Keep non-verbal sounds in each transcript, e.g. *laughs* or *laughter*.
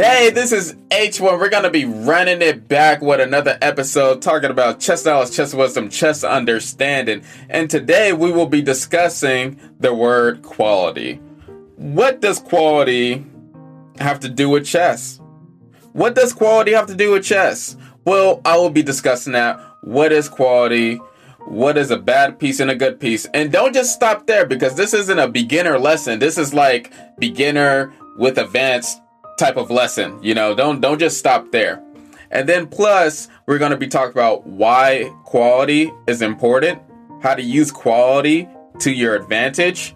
Hey, this is H1. We're going to be running it back with another episode talking about chess knowledge, chess wisdom, chess understanding. And today we will be discussing the word quality. What does quality have to do with chess? What does quality have to do with chess? Well, I will be discussing that. What is quality? What is a bad piece and a good piece? And don't just stop there because this isn't a beginner lesson. This is like beginner with advanced type of lesson. You know, don't don't just stop there. And then plus, we're going to be talking about why quality is important, how to use quality to your advantage,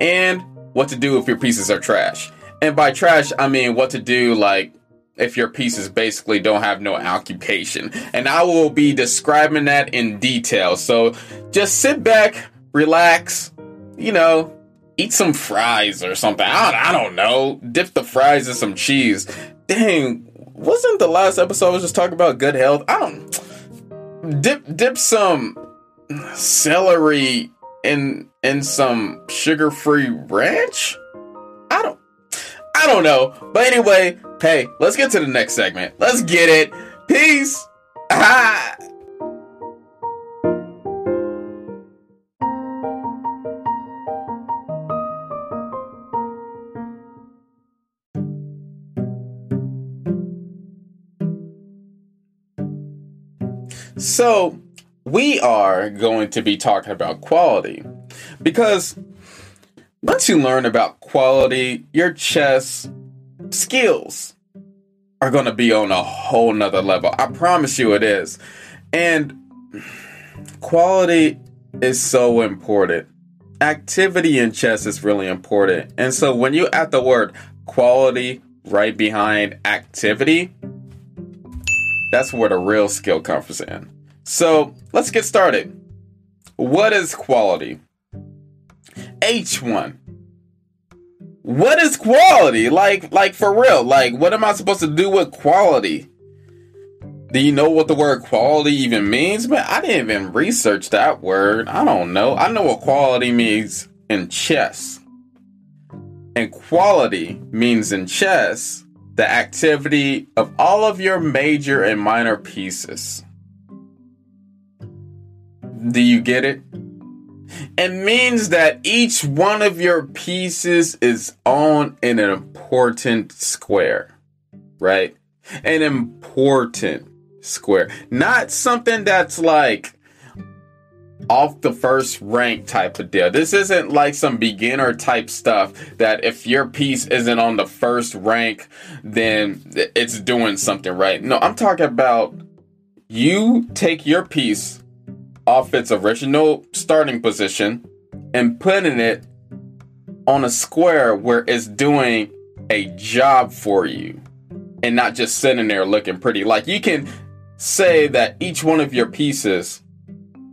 and what to do if your pieces are trash. And by trash, I mean what to do like if your pieces basically don't have no occupation. And I will be describing that in detail. So just sit back, relax, you know, eat some fries or something. I, I don't know. Dip the fries in some cheese. Dang, wasn't the last episode I was just talking about good health? I don't dip dip some celery in in some sugar-free ranch? I don't I don't know. But anyway, hey, let's get to the next segment. Let's get it. Peace. Ah. *laughs* So, we are going to be talking about quality because once you learn about quality, your chess skills are going to be on a whole nother level. I promise you it is. And quality is so important. Activity in chess is really important. And so when you add the word quality right behind activity, that's where the real skill comes in. So let's get started. What is quality? H1. What is quality? Like, like for real? Like, what am I supposed to do with quality? Do you know what the word quality even means? Man, I didn't even research that word. I don't know. I know what quality means in chess. And quality means in chess the activity of all of your major and minor pieces. Do you get it? It means that each one of your pieces is on an important square, right? An important square. Not something that's like off the first rank type of deal. This isn't like some beginner type stuff that if your piece isn't on the first rank, then it's doing something right. No, I'm talking about you take your piece off its original starting position and putting it on a square where it's doing a job for you and not just sitting there looking pretty. Like you can say that each one of your pieces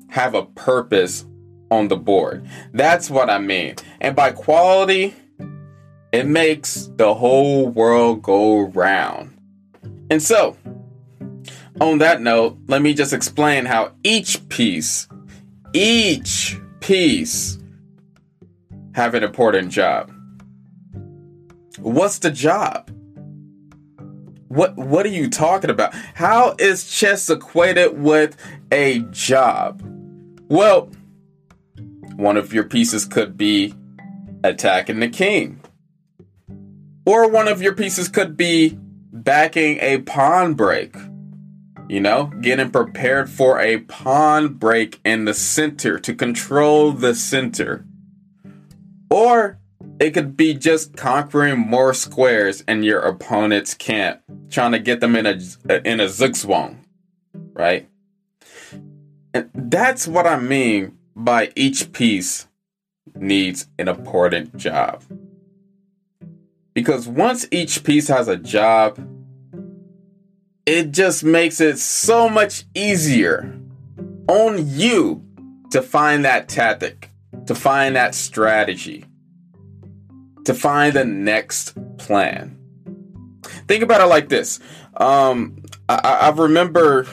have a purpose on the board. That's what I mean. And by quality, it makes the whole world go round. And so, on that note, let me just explain how each piece, each piece, have an important job. What's the job? What what are you talking about? How is chess equated with a job? Well, one of your pieces could be attacking the king. Or one of your pieces could be backing a pawn break you know, getting prepared for a pawn break in the center to control the center. Or it could be just conquering more squares in your opponent's camp, trying to get them in a in a zugzwang, right? And that's what I mean by each piece needs an important job. Because once each piece has a job, it just makes it so much easier on you to find that tactic, to find that strategy, to find the next plan. Think about it like this. Um, I, I remember.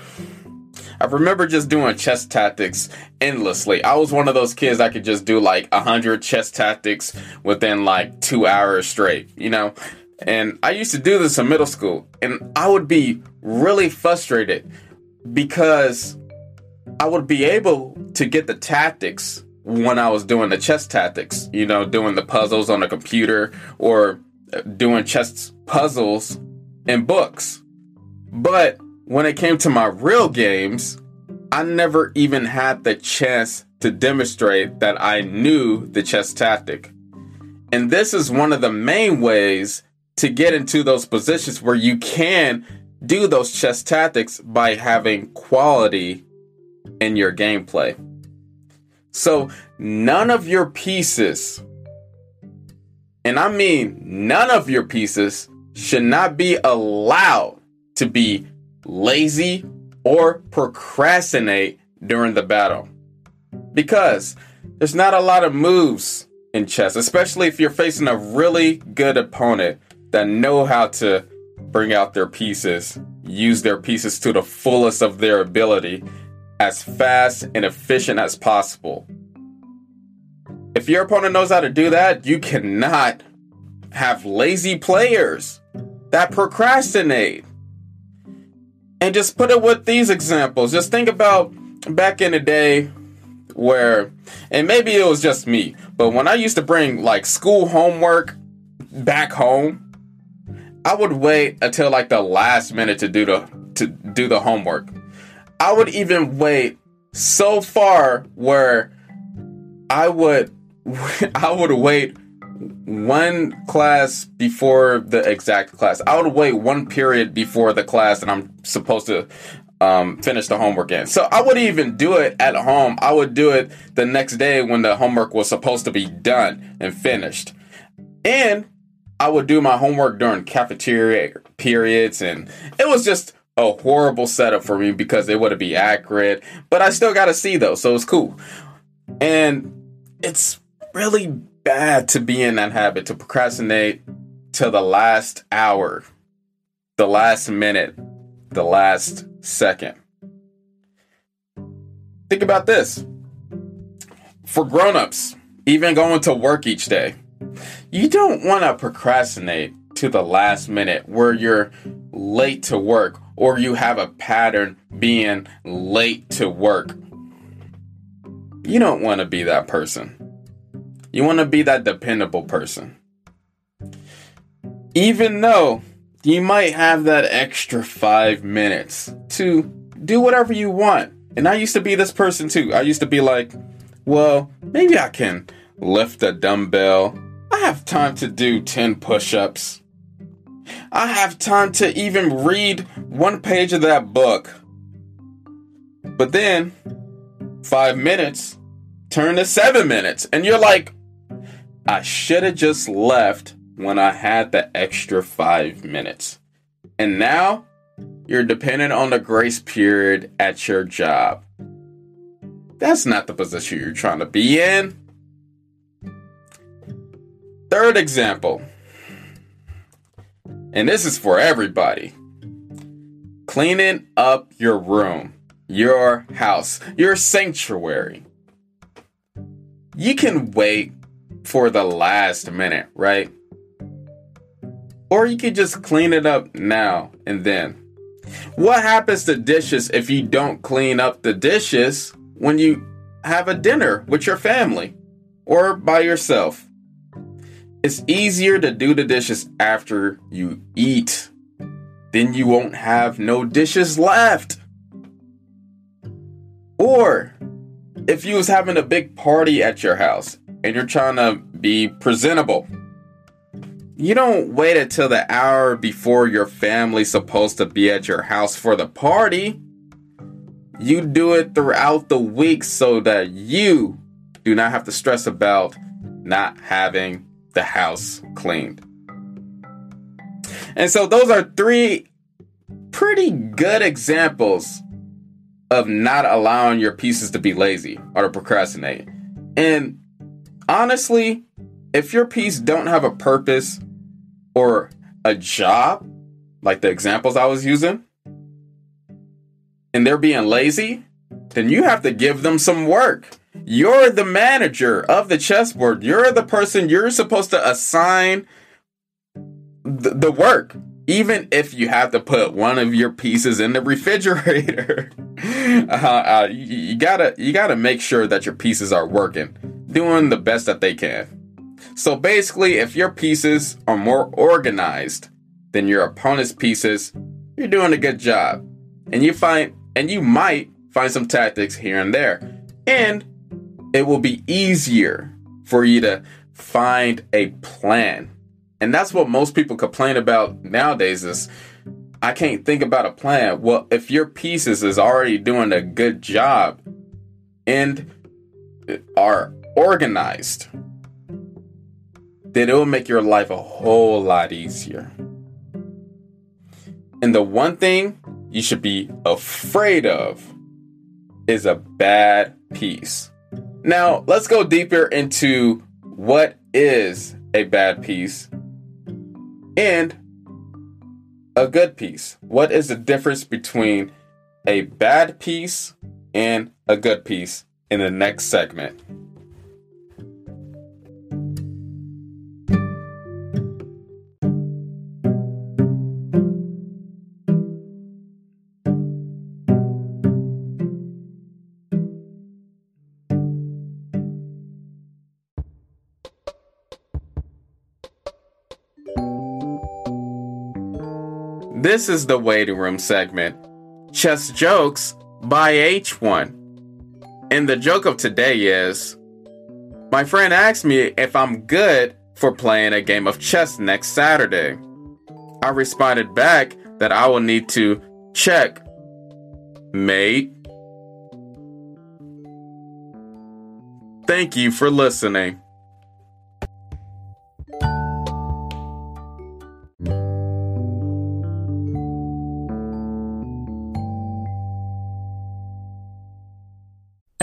I remember just doing chess tactics endlessly. I was one of those kids that could just do like a hundred chess tactics within like two hours straight, you know? And I used to do this in middle school, and I would be really frustrated because I would be able to get the tactics when I was doing the chess tactics, you know, doing the puzzles on the computer or doing chess puzzles in books. But when it came to my real games, I never even had the chance to demonstrate that I knew the chess tactic. And this is one of the main ways to get into those positions where you can do those chess tactics by having quality in your gameplay. So, none of your pieces, and I mean none of your pieces, should not be allowed to be lazy or procrastinate during the battle. Because there's not a lot of moves in chess, especially if you're facing a really good opponent that know how to bring out their pieces, use their pieces to the fullest of their ability, as fast and efficient as possible. If your opponent knows how to do that, you cannot have lazy players that procrastinate. And just put it with these examples. Just think about back in the day where, and maybe it was just me, but when I used to bring like school homework back home, I would wait until like the last minute to do the to do the homework. I would even wait so far where I would *laughs* I would wait one class before the exact class. I would wait one period before the class that I'm supposed to um, finish the homework in. So I would even do it at home. I would do it the next day when the homework was supposed to be done and finished. And I would do my homework during cafeteria periods, and it was just a horrible setup for me because it wouldn't be accurate. But I still got to see though, so it's cool. And it's really bad to be in that habit to procrastinate to the last hour, the last minute, the last second. Think about this. For grown-ups, even going to work each day, you don't want to procrastinate to the last minute where you're late to work or you have a pattern being late to work. You don't want to be that person. You want to be that dependable person. Even though you might have that extra five minutes to do whatever you want. And I used to be this person too. I used to be like, well, maybe I can lift a dumbbell I have time to do 10 push ups. I have time to even read one page of that book. But then, five minutes turn to seven minutes, and you're like, I should have just left when I had the extra five minutes. And now, you're dependent on the grace period at your job. That's not the position you're trying to be in. Third example, and this is for everybody cleaning up your room, your house, your sanctuary. You can wait for the last minute, right? Or you could just clean it up now and then. What happens to dishes if you don't clean up the dishes when you have a dinner with your family or by yourself? It's easier to do the dishes after you eat. Then you won't have no dishes left. Or if you was having a big party at your house and you're trying to be presentable, you don't wait until the hour before your family's supposed to be at your house for the party. You do it throughout the week so that you do not have to stress about not having the house cleaned. And so those are three pretty good examples of not allowing your pieces to be lazy or to procrastinate. And honestly, if your piece don't have a purpose or a job, like the examples I was using, and they're being lazy, then you have to give them some work. You're the manager of the chessboard. You're the person you're supposed to assign the, the work even if you have to put one of your pieces in the *laughs* refrigerator. *laughs* Uh, uh, you, you, gotta you gotta make sure that your pieces are working doing the best that they can. So basically if your pieces are more organized than your opponent's pieces you're doing a good job. And you find and you might find some tactics here and there. And it will be easier for you to find a plan and that's what most people complain about nowadays is I can't think about a plan. Well, if your pieces is already doing a good job and are organized, then it will make your life a whole lot easier. And the one thing you should be afraid of is a bad piece. Now, let's go deeper into what is a bad piece and a good piece. What is the difference between a bad piece and a good piece in the next segment? This is the waiting room segment. Chess jokes by H1. And the joke of today is My friend asked me if I'm good for playing a game of chess next Saturday. I responded back that I will need to check, mate. Thank you for listening.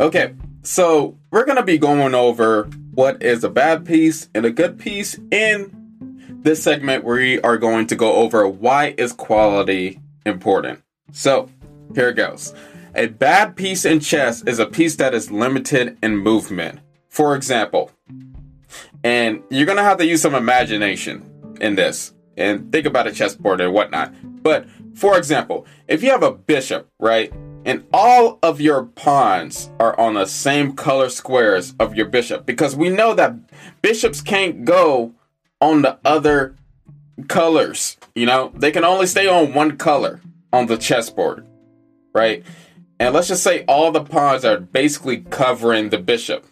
Okay, so we're going to be going over what is a bad piece and a good piece. In this segment, we are going to go over why is quality important. So here it goes. A bad piece in chess is a piece that is limited in movement. For example, and you're going to have to use some imagination in this and think about a chessboard and whatnot. But for example, if you have a bishop, right, and all of your pawns are on the same color squares of your bishop, because we know that bishops can't go on the other colors, you know, they can only stay on one color on the chessboard, right? And let's just say all the pawns are basically covering the bishop.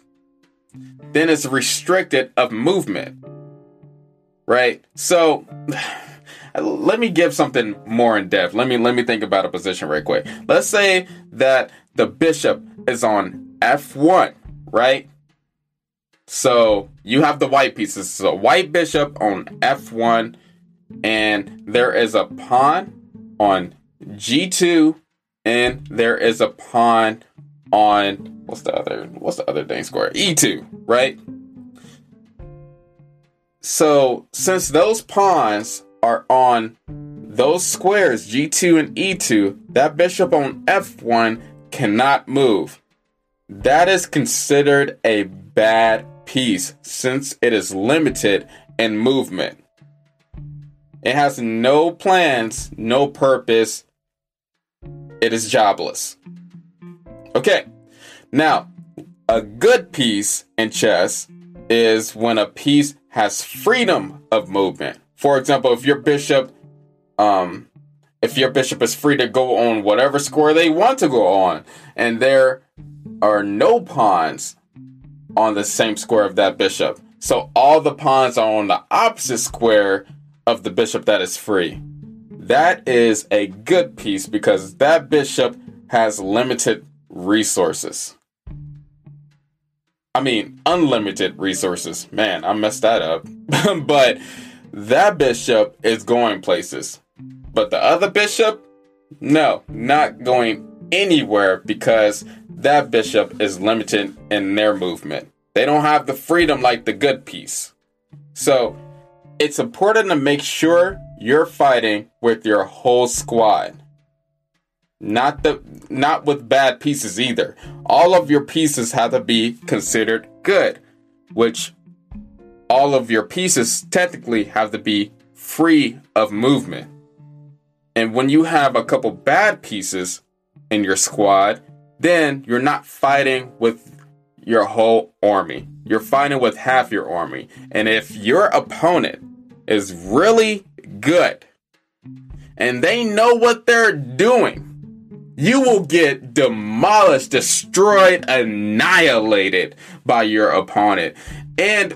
Then it's restricted of movement, right? So *sighs* let me give something more in depth. Let me let me think about a position right quick. Let's say that the bishop is on f1, right? So you have the white pieces. So white bishop on f1, and there is a pawn on g2, and there is a pawn on what's the other what's the other thing square e2, right? So since those pawns are on those squares, G2 and E2, that bishop on F1 cannot move. That is considered a bad piece since it is limited in movement. It has no plans, no purpose. It is jobless. Okay, now, a good piece in chess is when a piece has freedom of movement. For example, if your bishop, um, if your bishop is free to go on whatever square they want to go on, and there are no pawns on the same square of that bishop, so all the pawns are on the opposite square of the bishop that is free. That is a good piece because that bishop has limited resources. I mean, unlimited resources. Man, I messed that up. *laughs* but that bishop is going places. But the other bishop, no, not going anywhere because that bishop is limited in their movement. They don't have the freedom like the good piece. So it's important to make sure you're fighting with your whole squad. Not the not with bad pieces either. All of your pieces have to be considered good, which all of your pieces technically have to be free of movement. And when you have a couple bad pieces in your squad, then you're not fighting with your whole army. You're fighting with half your army. And if your opponent is really good and they know what they're doing, you will get demolished, destroyed, annihilated by your opponent. And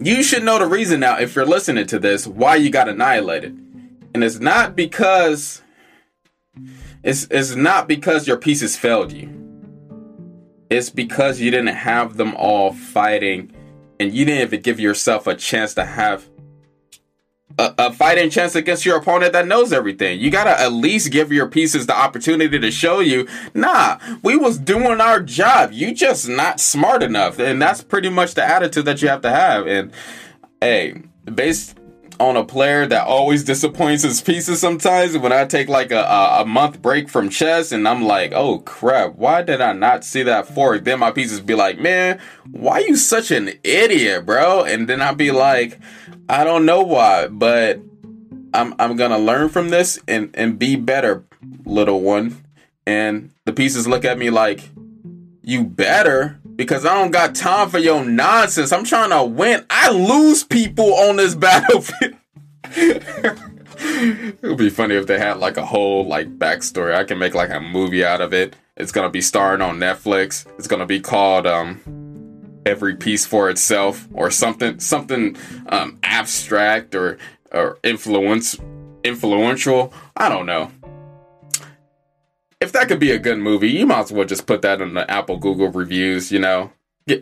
you should know the reason now, if you're listening to this, why you got annihilated. And it's not because it's, it's not because your pieces failed you. It's because you didn't have them all fighting and you didn't even give yourself a chance to have a, a, fighting chance against your opponent that knows everything. You gotta at least give your pieces the opportunity to show you, nah, we was doing our job. You just not smart enough. And that's pretty much the attitude that you have to have. And hey, based on a player that always disappoints his pieces sometimes. When I take like a, a, a, month break from chess and I'm like, oh crap, why did I not see that fork? Then my pieces be like, man, why you such an idiot, bro? And then I'd be like, I don't know why, but I'm I'm gonna learn from this and and be better, little one. And the pieces look at me like, you better because I don't got time for your nonsense. I'm trying to win. I lose people on this *laughs* battlefield. *laughs* it would be funny if they had like a whole like backstory. I can make like a movie out of it. It's gonna be starring on Netflix. It's gonna be called um every piece for itself or something something um, abstract or or influence influential. I don't know. If that could be a good movie, you might as well just put that in the Apple Google reviews, you know,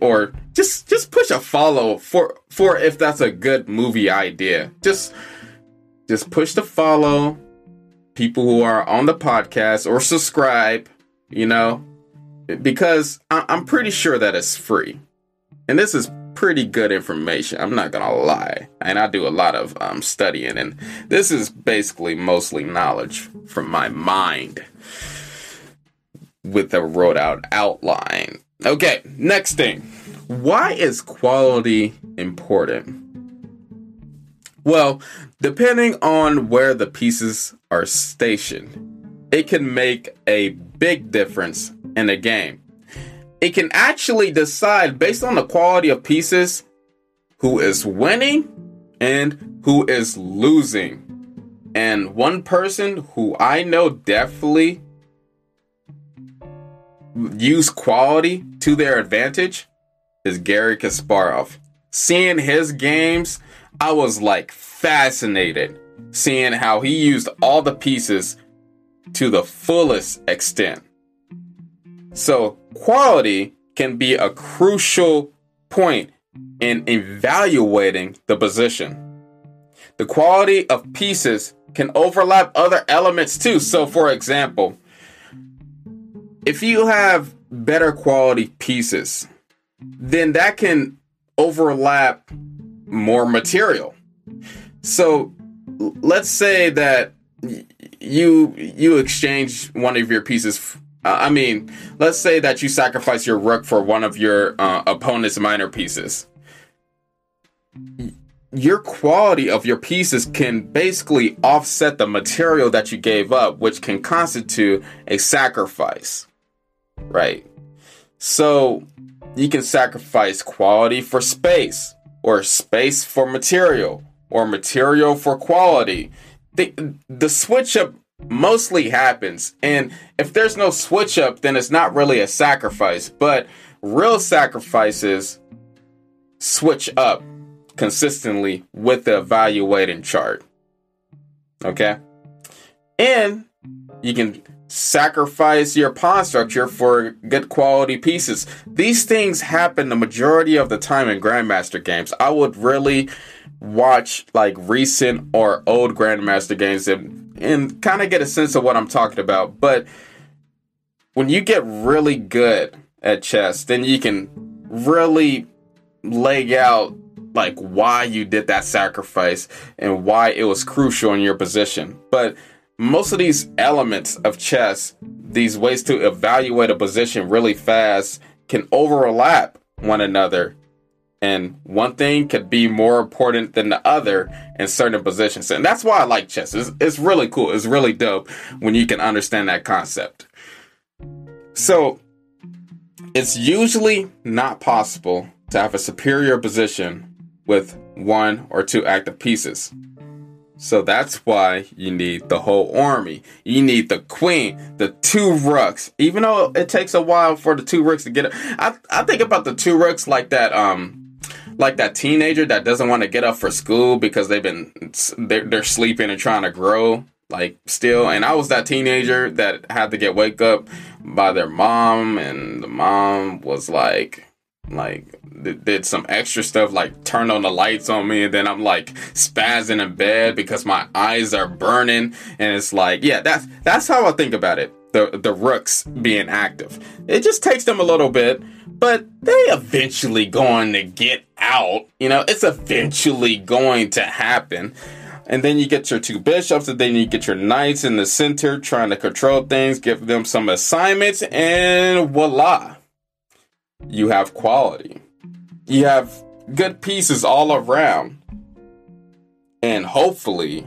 or just just push a follow for for if that's a good movie idea. Just just push the follow people who are on the podcast or subscribe, you know, because I, I'm pretty sure that it's free. And this is pretty good information. I'm not gonna lie, and I do a lot of um, studying, and this is basically mostly knowledge from my mind with a wrote out outline. Okay, next thing. Why is quality important? Well, depending on where the pieces are stationed, it can make a big difference in a game it can actually decide based on the quality of pieces who is winning and who is losing. And one person who I know definitely use quality to their advantage is Garry Kasparov. Seeing his games, I was like fascinated seeing how he used all the pieces to the fullest extent. So, quality can be a crucial point in evaluating the position. The quality of pieces can overlap other elements too. So, for example, if you have better quality pieces, then that can overlap more material. So, let's say that you you exchange one of your pieces I mean, let's say that you sacrifice your rook for one of your uh, opponent's minor pieces. Your quality of your pieces can basically offset the material that you gave up, which can constitute a sacrifice. Right? So, you can sacrifice quality for space, or space for material, or material for quality. The, the switch up mostly happens. And if there's no switch up, then it's not really a sacrifice. But real sacrifices switch up consistently with the evaluating chart. Okay? And you can sacrifice your pawn structure for good quality pieces. These things happen the majority of the time in Grandmaster games. I would really watch like recent or old Grandmaster games and, and kind of get a sense of what I'm talking about. But when you get really good at chess, then you can really lay out like why you did that sacrifice and why it was crucial in your position. But most of these elements of chess, these ways to evaluate a position really fast, can overlap one another. And one thing could be more important than the other in certain positions. And that's why I like chess. It's, it's really cool. It's really dope when you can understand that concept. So, it's usually not possible to have a superior position with one or two active pieces. So that's why you need the whole army. You need the queen, the two rooks. Even though it takes a while for the two rooks to get up, I I think about the two rooks like that um like that teenager that doesn't want to get up for school because they've been they're, they're sleeping and trying to grow like still. And i was that teenager that had to get wake up by their mom and the mom was like like did some extra stuff like turn on the lights on me and then i'm like spazzing in bed because my eyes are burning. And it's like yeah that's that's how i think about it the the rooks being active it just takes them a little bit but they eventually going to get out you know it's eventually going to happen and then you get your two bishops, and then you get your knights in the center trying to control things, give them some assignments, and voila. You have quality. You have good pieces all around. And hopefully,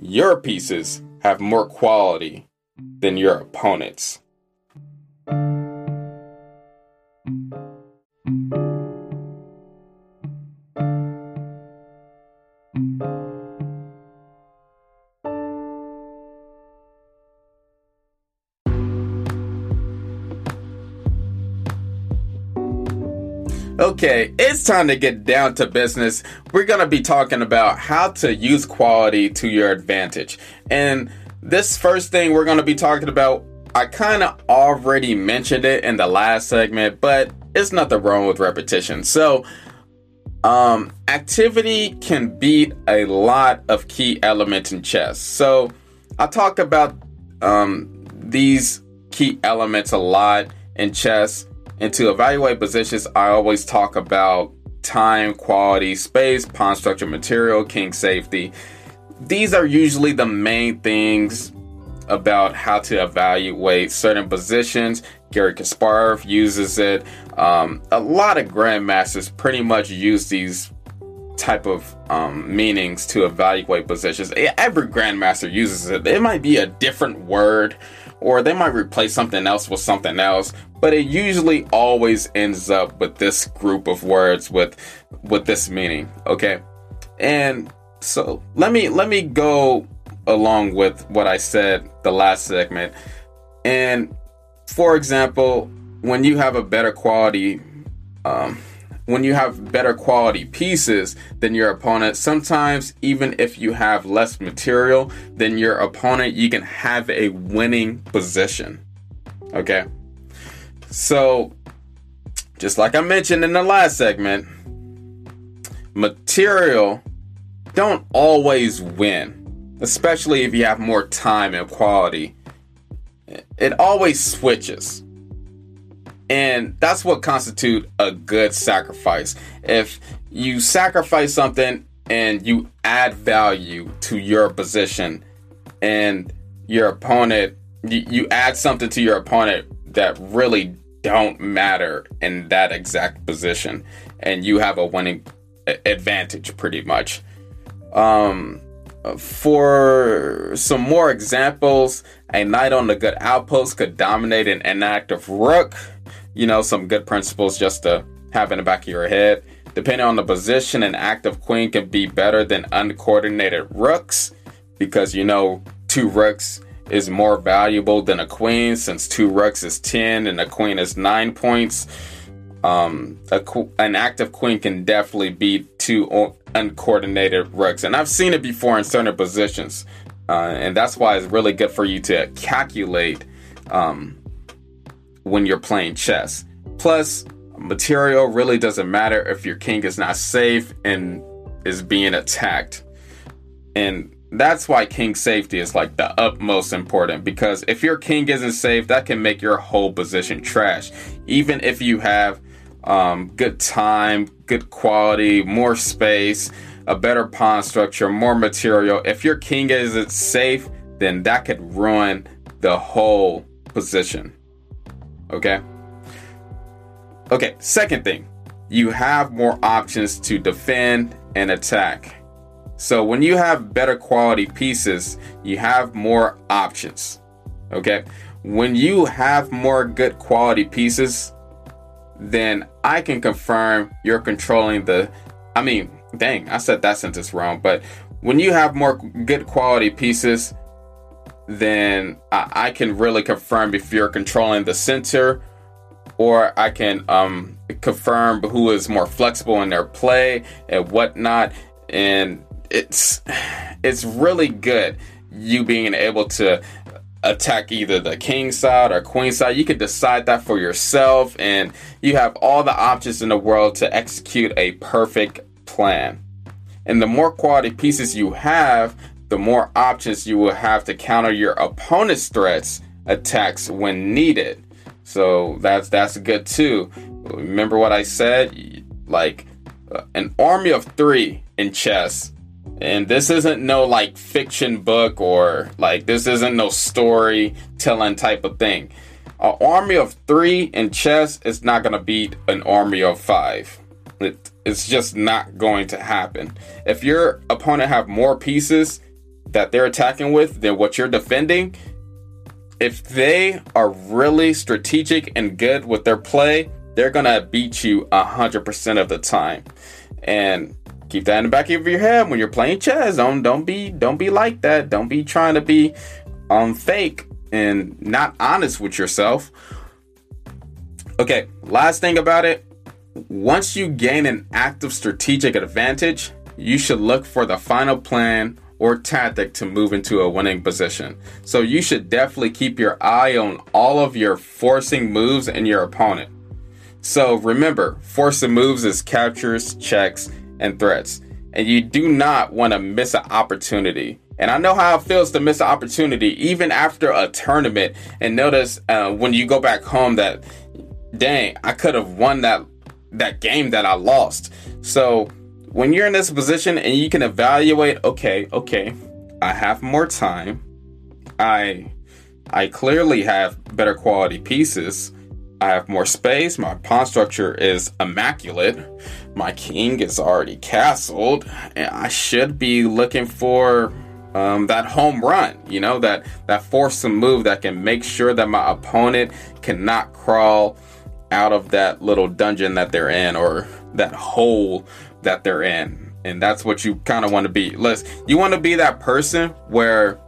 your pieces have more quality than your opponents. Okay, it's time to get down to business. We're going to be talking about how to use quality to your advantage. And this first thing we're going to be talking about, I kind of already mentioned it in the last segment, but it's nothing wrong with repetition. So, um, activity can beat a lot of key elements in chess. So, I talk about um, these key elements a lot in chess and to evaluate positions, I always talk about time, quality, space, pawn structure, material, king safety. These are usually the main things about how to evaluate certain positions. Garry Kasparov uses it. Um, a lot of grandmasters pretty much use these type of um, meanings to evaluate positions. Every grandmaster uses it. It might be a different word, or they might replace something else with something else, but it usually always ends up with this group of words with with this meaning okay and so let me let me go along with what i said the last segment and for example when you have a better quality um, when you have better quality pieces than your opponent, sometimes even if you have less material than your opponent, you can have a winning position. Okay. So, just like I mentioned in the last segment, material don't always win, especially if you have more time and quality. It always switches. And that's what constitute a good sacrifice. If you sacrifice something and you add value to your position and your opponent you, you add something to your opponent that really don't matter in that exact position, and you have a winning advantage pretty much. Um, for some more examples, a knight on the good outpost could dominate an inactive rook. You know, some good principles just to have in the back of your head. Depending on the position, an active queen can be better than uncoordinated rooks because you know two rooks is more valuable than a queen since two rooks is 10 and a queen is 9 points. Um, a, an active queen can definitely beat two uncoordinated rooks. And I've seen it before in certain positions. uh, and that's why it's really good for you to calculate um, when you're playing chess. Plus, material really doesn't matter if your king is not safe and is being attacked. And that's why king safety is like the utmost important because if your king isn't safe, that can make your whole position trash. Even if you have um, good time, good quality, more space, a better pawn structure, more material. If your king isn't safe, then that could ruin the whole position. Okay? Okay, second thing, you have more options to defend and attack. So when you have better quality pieces, you have more options. Okay? When you have more good quality pieces, then I can confirm you're controlling the. I mean, dang, I said that sentence wrong, but when you have more good quality pieces, then I, I can really confirm if you're controlling the center, or I can um, confirm who is more flexible in their play and whatnot. And it's it's really good you being able to attack either the king side or queen side. You can decide that for yourself, and you have all the options in the world to execute a perfect plan. And the more quality pieces you have, the more options you will have to counter your opponent's threats attacks when needed. So that's that's good too. Remember what I said? Like uh, an army of 3 in chess and this isn't no like fiction book or like this isn't no storytelling type of thing. An army of three in chess is not going to beat an army of five. It, it's just not going to happen. If your opponent have more pieces that they're attacking with than what you're defending, if they are really strategic and good with their play, they're going to beat you 100% of the time. And keep that in the back of your head when you're playing chess. Don't don't be don't be like that. Don't be trying to be um fake and not honest with yourself. Okay, last thing about it. Once you gain an active strategic advantage, you should look for the final plan or tactic to move into a winning position. So you should definitely keep your eye on all of your forcing moves and your opponent. So remember, forcing moves is captures, checks, and threats. And you do not want to miss an opportunity. And I know how it feels to miss an opportunity, even after a tournament. And notice uh, when you go back home that, dang, I could have won that that game that I lost. So when you're in this position and you can evaluate, okay, okay, I have more time. I I clearly have better quality pieces. I have more space. My pawn structure is immaculate. My king is already castled. And I should be looking for um, that home run, you know, that, that forcing move that can make sure that my opponent cannot crawl out of that little dungeon that they're in or that hole that they're in. And that's what you kind of want to be. Let's you want to be that person where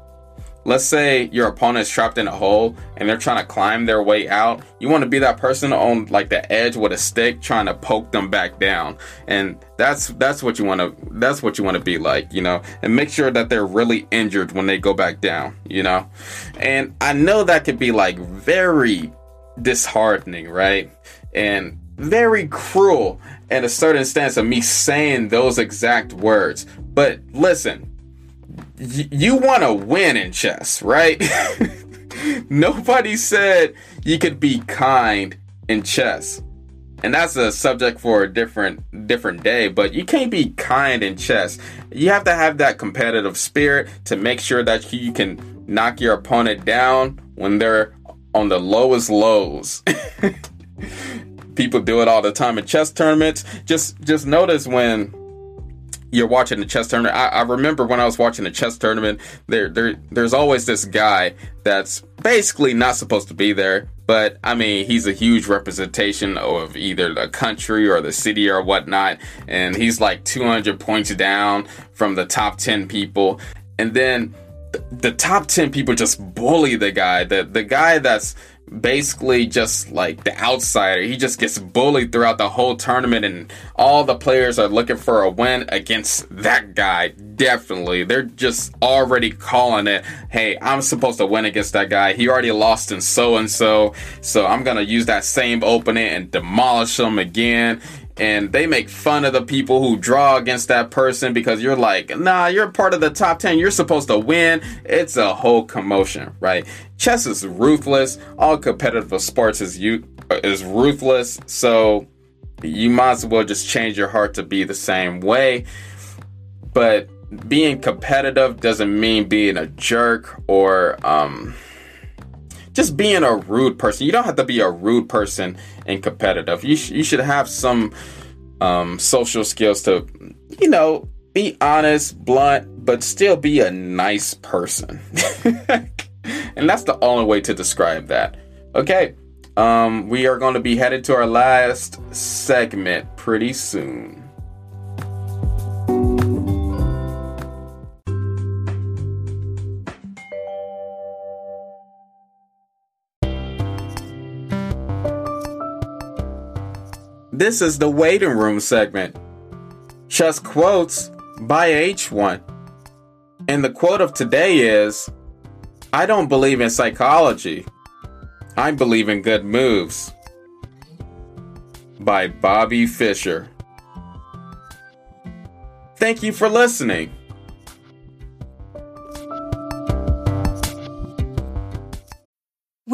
let's say your opponent's trapped in a hole and they're trying to climb their way out. You want to be that person on like the edge with a stick trying to poke them back down. And that's that's what you want to that's what you want to be like you know? And make sure that they're really injured when they go back down you know? And i know that could be like very disheartening right? And very cruel in a certain stance of me saying those exact words. But listen you want to win in chess, right? *laughs* Nobody said you could be kind in chess. And that's a subject for a different different day, but you can't be kind in chess. You have to have that competitive spirit to make sure that you can knock your opponent down when they're on the lowest lows. *laughs* People do it all the time in chess tournaments. Just just notice when you're watching the chess tournament. I, I, remember when I was watching a chess tournament, there, there, there's always this guy that's basically not supposed to be there, but I mean, he's a huge representation of either the country or the city or whatnot, and he's like 200 points down from the top 10 people, and then the top 10 people just bully the guy the the guy that's basically just like the outsider. He just gets bullied throughout the whole tournament, and all the players are looking for a win against that guy. Definitely. They're just already calling it hey, I'm supposed to win against that guy. He already lost in so and so, so I'm going to use that same opening and demolish him again and they make fun of the people who draw against that person because you're like, nah, you're part of the top 10. You're supposed to win. It's a whole commotion, right? Chess is ruthless. All competitive sports is you is ruthless. So you might as well just change your heart to be the same way. But being competitive doesn't mean being a jerk or um just being a rude person. You don't have to be a rude person and competitive. You, sh- you should have some um, social skills to, you know, be honest, blunt, but still be a nice person. *laughs* and that's the only way to describe that. Okay, um, we are going to be headed to our last segment pretty soon. This is the waiting room segment. Just quotes by H1. And the quote of today is I don't believe in psychology. I believe in good moves. By Bobby Fischer. Thank you for listening.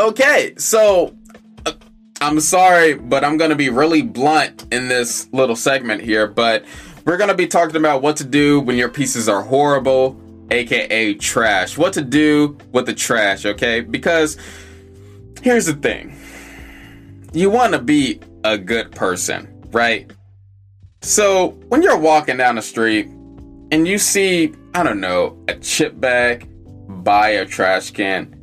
Okay, so uh, I'm sorry, but I'm going to be really blunt in this little segment here, but we're going to be talking about what to do when your pieces are horrible, aka trash. What to do with the trash, okay? Because here's the thing you want to be a good person, right? So when you're walking down the street and you see, I don't know, a chip bag by a trash can,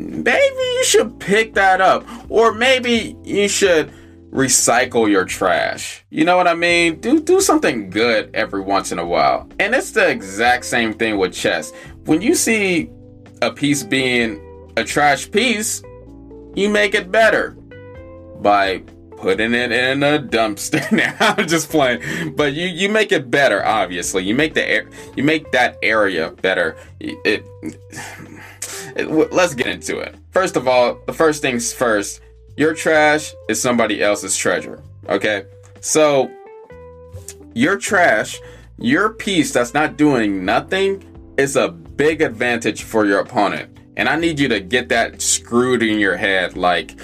maybe you should pick that up. Or maybe you should recycle your trash. You know what I mean? Do do something good every once in a while. And it's the exact same thing with chess. When you see a piece being a trash piece, you make it better by putting it in a dumpster. *laughs* now I'm just playing, but you you make it better. Obviously, you make the you make that area better. It, let's get into it. First of all, the first things first. Your trash is somebody else's treasure. Okay, so your trash, your piece that's not doing nothing, is a big advantage for your opponent. And I need you to get that screwed in your head. Like,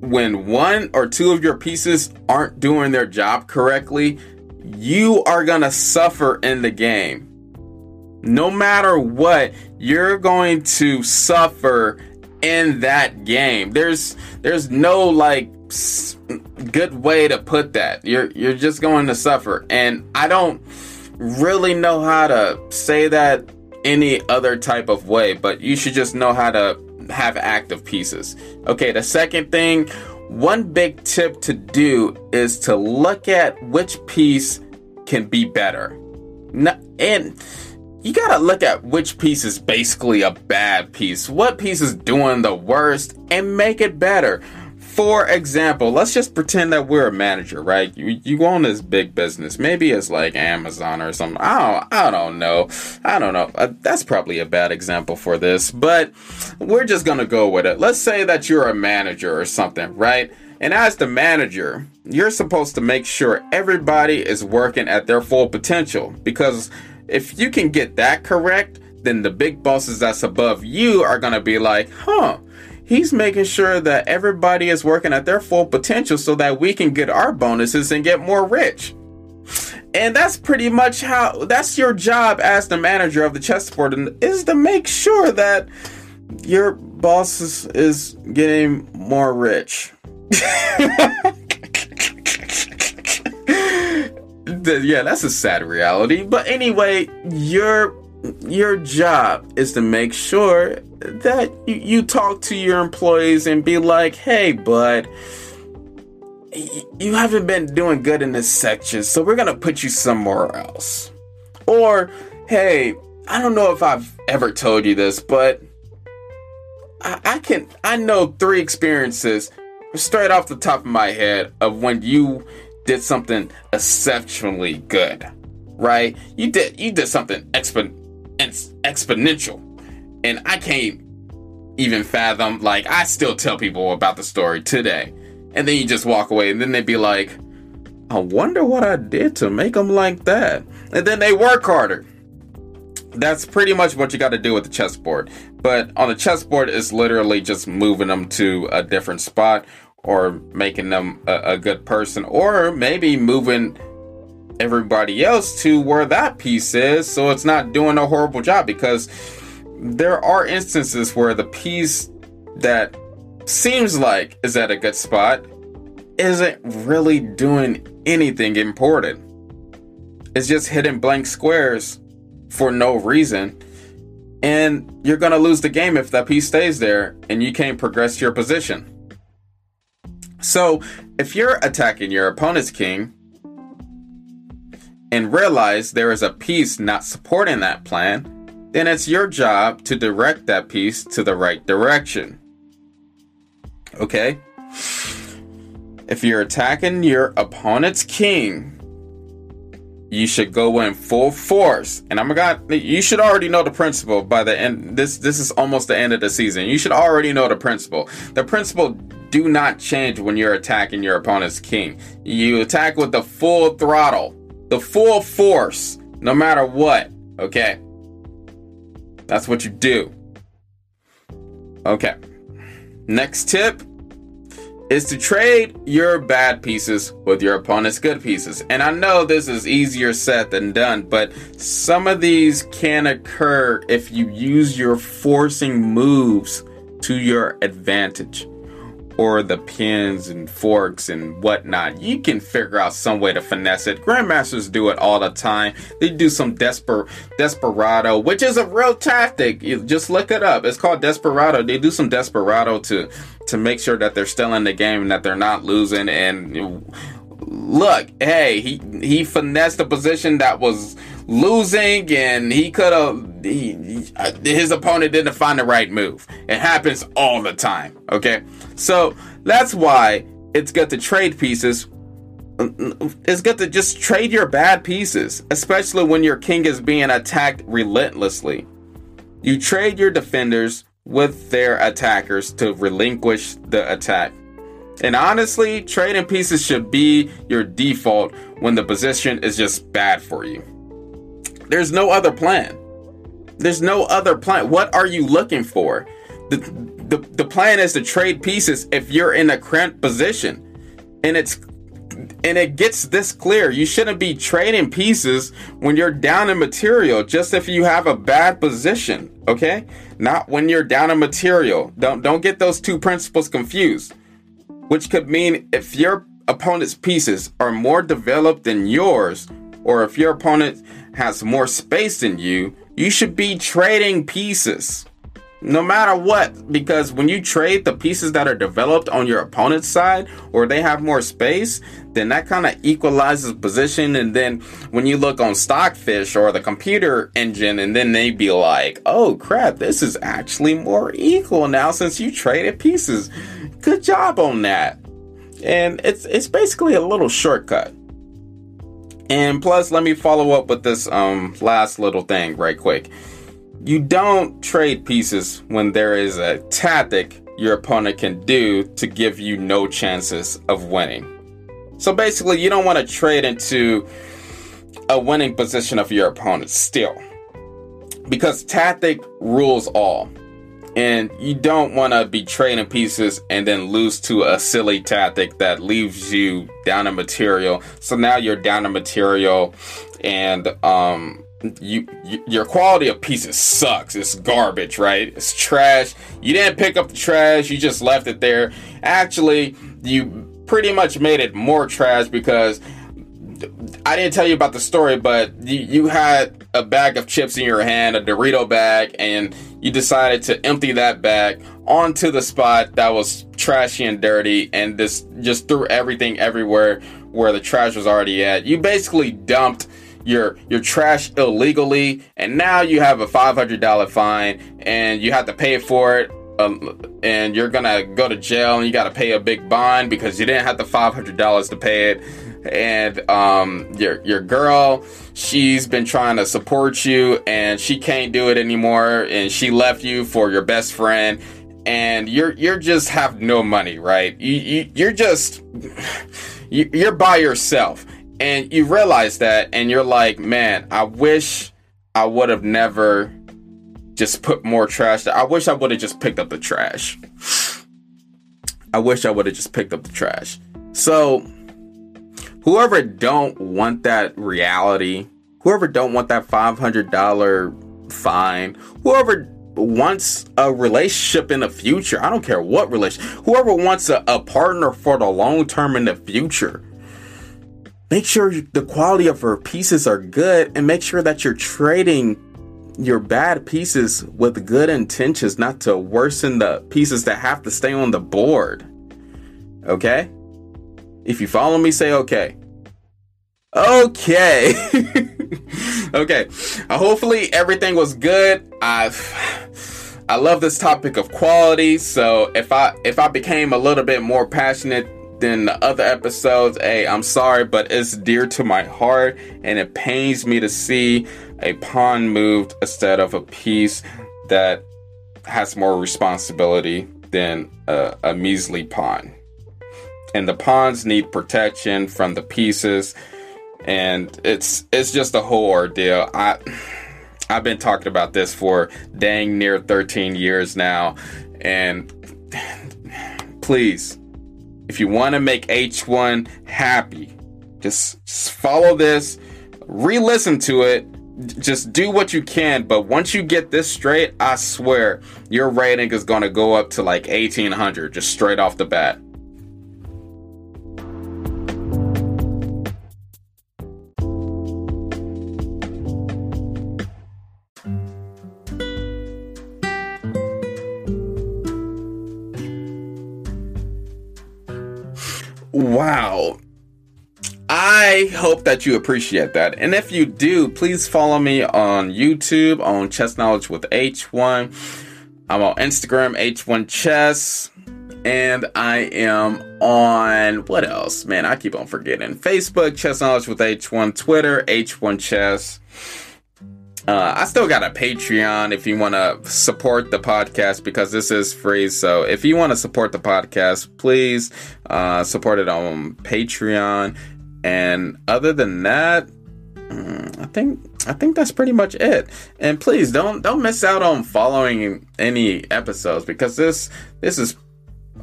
when one or two of your pieces aren't doing their job correctly, you are going to suffer in the game. No matter what, you're going to suffer in that game. There's there's no like good way to put that. You're you're just going to suffer. And I don't really know how to say that any other type of way, but you should just know how to have active pieces. Okay, the second thing, one big tip to do is to look at which piece can be better. And you gotta look at which piece is basically a bad piece, what piece is doing the worst, and make it better. For example, let's just pretend that we're a manager, right? You, you own this big business. Maybe it's like Amazon or something. I don't, I don't know. I don't know. Uh, that's probably a bad example for this, but we're just gonna go with it. Let's say that you're a manager or something, right? And as the manager, you're supposed to make sure everybody is working at their full potential because if you can get that correct, then the big bosses that's above you are gonna be like, huh, He's making sure that everybody is working at their full potential so that we can get our bonuses and get more rich. And that's pretty much how that's your job as the manager of the chessboard and is to make sure that your boss is, is getting more rich. *laughs* yeah, that's a sad reality. But anyway, your your job is to make sure that you, you talk to your employees and be like, "Hey, bud, you haven't been doing good in this section, so we're gonna put you somewhere else." Or, "Hey, I don't know if I've ever told you this, but I, I can I know three experiences straight off the top of my head of when you did something exceptionally good, right? You did you did something expo- exponential, and I can't even fathom. Like I still tell people about the story today, and then you just walk away, and then they'd be like, "I wonder what I did to make them like that," and then they work harder. That's pretty much what you got to do with the chessboard. But on the chessboard, it's literally just moving them to a different spot or making them a, a good person, or maybe moving everybody else to where that piece is so it's not doing a horrible job because there are instances where the piece that seems like is at a good spot isn't really doing anything important. It's just hitting blank squares for no reason. And you're going to lose the game if that piece stays there and you can't progress your position. So, if you're attacking your opponent's king and realize there is a piece not supporting that plan, then it's your job to direct that piece to the right direction. Okay? If you're attacking your opponent's king, you should go in full force. And I'm gonna you should already know the principle by the end this this is almost the end of the season. You should already know the principle. The principle do not change when you're attacking your opponent's king. You attack with the full throttle, the full force, no matter what. Okay? That's what you do. Okay. Next tip is to trade your bad pieces with your opponent's good pieces. And I know this is easier said than done, but some of these can occur if you use your forcing moves to your advantage or the pins and forks and whatnot. You can figure out some way to finesse it. Grandmasters do it all the time. They do some desper desperado, which is a real tactic. You just look it up. It's called desperado. They do some desperado to to make sure that they're still in the game and that they're not losing. And look, hey, he he finessed a position that was losing, and he could have. Uh, his opponent didn't find the right move. It happens all the time. Okay, so that's why it's good to trade pieces. It's good to just trade your bad pieces, especially when your king is being attacked relentlessly. You trade your defenders with their attackers to relinquish the attack. And honestly, trading pieces should be your default when the position is just bad for you. There's no other plan. There's no other plan. What are you looking for? The, the, the plan is to trade pieces if you're in a cramped position. And it's and it gets this clear. You shouldn't be trading pieces when you're down in material, just if you have a bad position, okay? Not when you're down in material. Don't don't get those two principles confused. Which could mean if your opponent's pieces are more developed than yours, or if your opponent has more space than you, you should be trading pieces. No matter what, because when you trade the pieces that are developed on your opponent's side or they have more space, then that kind of equalizes position. And then when you look on Stockfish or the computer engine, and then they be like, oh crap, this is actually more equal now since you traded pieces. Good job on that. And it's it's basically a little shortcut. And plus, let me follow up with this um, last little thing right quick. You don't trade pieces when there is a tactic your opponent can do to give you no chances of winning. So basically, you don't want to trade into a winning position of your opponent still. Because tactic rules all. And you don't want to be trading pieces and then lose to a silly tactic that leaves you down a material. So now you're down a material and um you, you, your quality of pieces sucks. It's garbage, right? It's trash. You didn't pick up the trash. You just left it there. Actually, you pretty much made it more trash because I didn't tell you about the story, but you, you had a bag of chips in your hand, a Dorito bag, and you decided to empty that bag onto the spot that was trashy and dirty, and this just threw everything everywhere where the trash was already at. You basically dumped your your trash illegally, and now you have a five hundred dollar fine, and you have to pay for it. Um, and you're gonna go to jail, and you got to pay a big bond because you didn't have the five hundred dollars to pay it. And um, your your girl, she's been trying to support you, and she can't do it anymore, and she left you for your best friend, and you're you're just have no money, right? You, you you're just *sighs* you're by yourself. And you realize that and you're like man i wish i would have never just put more trash i wish i would have just picked up the trash. *sighs* I wish i would have just picked up the trash. So whoever don't want that reality whoever don't want that $500 fine whoever wants a relationship in the future i don't care what relation whoever wants a, a partner for the long term in the future make sure the quality of her pieces are good and make sure that you're trading your bad pieces with good intentions not to worsen the pieces that have to stay on the board okay if you follow me say okay okay *laughs* okay uh, hopefully everything was good i've i love this topic of quality so if i if i became a little bit more passionate than the other episodes. Hey, I'm sorry, but it's dear to my heart and it pains me to see a pawn moved instead of a piece that has more responsibility than a, a measly pawn. And the pawns need protection from the pieces, and it's it's just a whole ordeal. I I've been talking about this for dang near 13 years now, and please if you want to make H1 happy, just, just follow this, re listen to it, just do what you can. But once you get this straight, I swear your rating is going to go up to like 1800 just straight off the bat. Wow. I hope that you appreciate that. And if you do, please follow me on YouTube on Chess Knowledge with H1. I'm on Instagram, H1 Chess. And I am on what else? Man, I keep on forgetting. Facebook, Chess Knowledge with H1, Twitter, H1 Chess. Uh, I still got a Patreon if you want to support the podcast because this is free. So if you want to support the podcast, please uh, support it on Patreon. And other than that, mm, I think I think that's pretty much it. And please don't don't miss out on following any episodes because this this is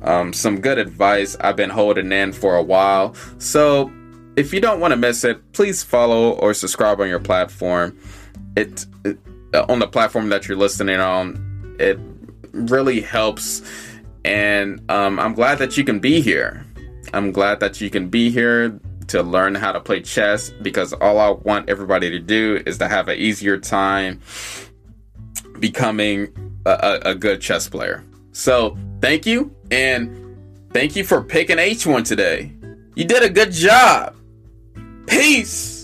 um, some good advice I've been holding in for a while. So if you don't want to miss it, please follow or subscribe on your platform it, it uh, on the platform that you're listening on, it really helps. And um, I'm glad that you can be here. I'm glad that you can be here to learn how to play chess because all I want everybody to do is to have an easier time becoming a, a, a good chess player. So thank you, and thank you for picking H1 today. You did a good job. Peace.